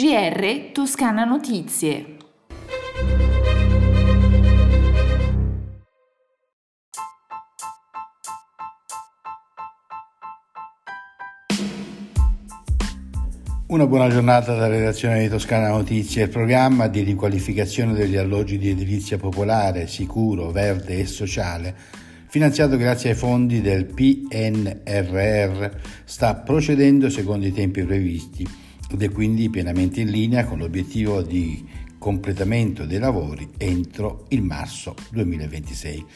GR Toscana Notizie. Una buona giornata dalla redazione di Toscana Notizie, il programma di riqualificazione degli alloggi di edilizia popolare, sicuro, verde e sociale, finanziato grazie ai fondi del PNRR, sta procedendo secondo i tempi previsti ed è quindi pienamente in linea con l'obiettivo di completamento dei lavori entro il marzo 2026.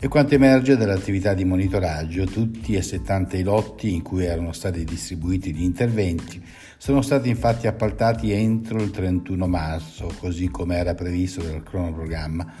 E quanto emerge dall'attività di monitoraggio, tutti e 70 i lotti in cui erano stati distribuiti gli interventi sono stati infatti appaltati entro il 31 marzo, così come era previsto dal cronoprogramma.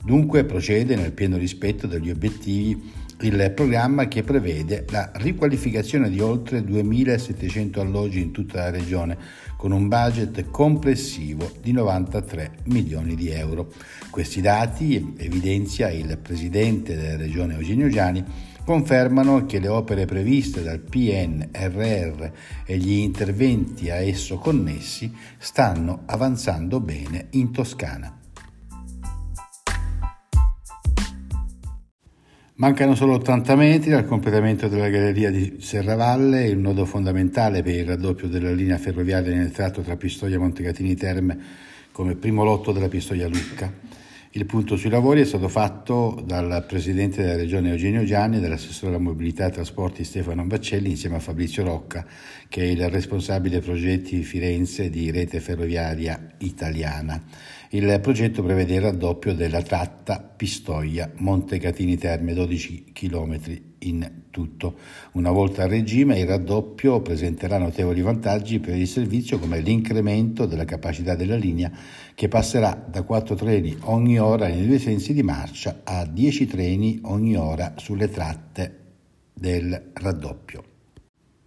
Dunque procede nel pieno rispetto degli obiettivi il programma che prevede la riqualificazione di oltre 2.700 alloggi in tutta la regione con un budget complessivo di 93 milioni di euro. Questi dati, evidenzia il presidente della regione Eugenio Giani, confermano che le opere previste dal PNRR e gli interventi a esso connessi stanno avanzando bene in Toscana. Mancano solo 80 metri al completamento della galleria di Serravalle, il nodo fondamentale per il raddoppio della linea ferroviaria nel tratto tra Pistoia Montecatini Terme come primo lotto della Pistoia Lucca. Il punto sui lavori è stato fatto dal Presidente della Regione Eugenio Gianni e dall'assessore alla mobilità e trasporti Stefano Baccelli insieme a Fabrizio Rocca, che è il responsabile progetti Firenze di rete ferroviaria italiana. Il progetto prevede il raddoppio della tratta Pistoia-Montecatini Terme, 12 km in tutto. Una volta a regime il raddoppio presenterà notevoli vantaggi per il servizio come l'incremento della capacità della linea che passerà da 4 treni ogni ora nei due sensi di marcia a 10 treni ogni ora sulle tratte del raddoppio.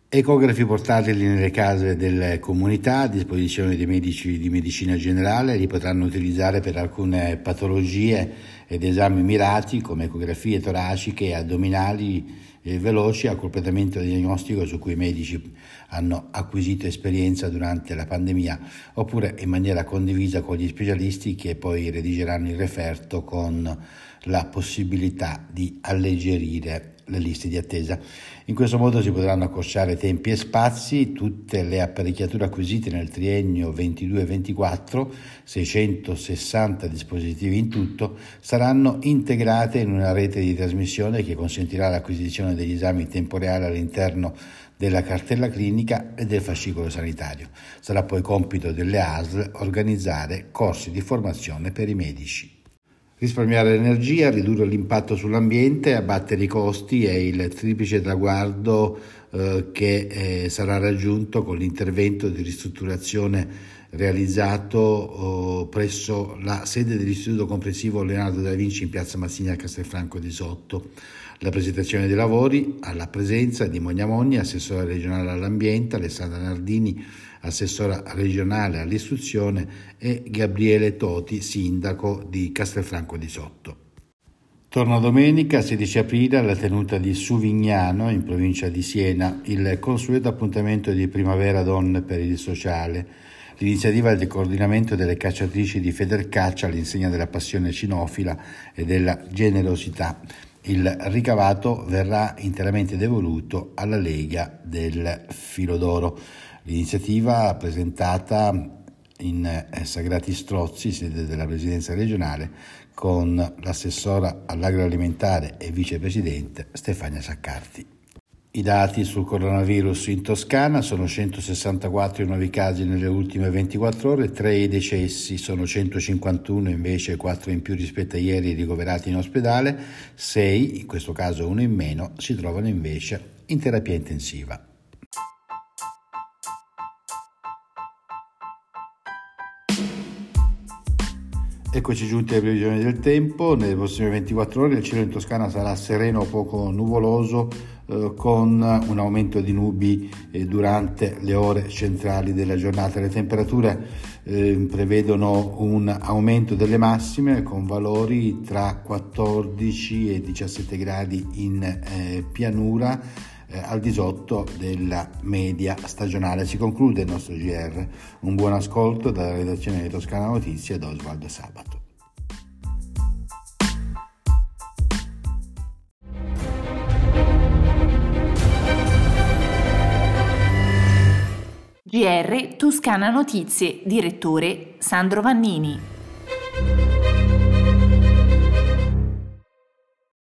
Ecografi portatili nelle case delle comunità a disposizione dei medici di medicina generale, li potranno utilizzare per alcune patologie ed esami mirati come ecografie toraciche e addominali eh, veloci al completamento diagnostico su cui i medici hanno acquisito esperienza durante la pandemia oppure in maniera condivisa con gli specialisti che poi redigeranno il referto con la possibilità di alleggerire le liste di attesa. In questo modo si potranno accorciare tempi e spazi, tutte le apparecchiature acquisite nel triennio 22-24, 660 dispositivi in tutto, saranno integrate in una rete di trasmissione che consentirà l'acquisizione degli esami in tempo reale all'interno della cartella clinica e del fascicolo sanitario. Sarà poi compito delle ASL organizzare corsi di formazione per i medici. Risparmiare energia, ridurre l'impatto sull'ambiente, abbattere i costi è il triplice traguardo eh, che eh, sarà raggiunto con l'intervento di ristrutturazione realizzato oh, presso la sede dell'Istituto Comprensivo Leonardo da Vinci in piazza Mazzini a Castelfranco di Sotto. La presentazione dei lavori alla presenza di Mogna Mogni, assessore regionale all'ambiente, Alessandra Nardini, assessora regionale all'istruzione, e Gabriele Toti, sindaco di Castelfranco di Sotto. Torna domenica 16 aprile alla tenuta di Suvignano, in provincia di Siena, il consueto appuntamento di Primavera Donne per il Sociale. L'iniziativa del coordinamento delle cacciatrici di Federcaccia all'insegna della passione cinofila e della generosità. Il ricavato verrà interamente devoluto alla Lega del Filo d'Oro. L'iniziativa presentata in eh, Sagrati Strozzi, sede della presidenza regionale, con l'assessora all'agroalimentare e vicepresidente Stefania Saccarti. I dati sul coronavirus in Toscana sono 164 i nuovi casi nelle ultime 24 ore, 3 i decessi, sono 151 invece 4 in più rispetto a ieri ricoverati in ospedale, 6, in questo caso uno in meno, si trovano invece in terapia intensiva. Eccoci giunti alle previsioni del tempo, nelle prossime 24 ore il cielo in Toscana sarà sereno o poco nuvoloso eh, con un aumento di nubi eh, durante le ore centrali della giornata. Le temperature eh, prevedono un aumento delle massime con valori tra 14 e 17 gradi in eh, pianura eh, al di sotto della media stagionale. Si conclude il nostro GR. Un buon ascolto dalla redazione di Toscana Notizie da Osvaldo Sabato. GR Toscana Notizie, direttore Sandro Vannini.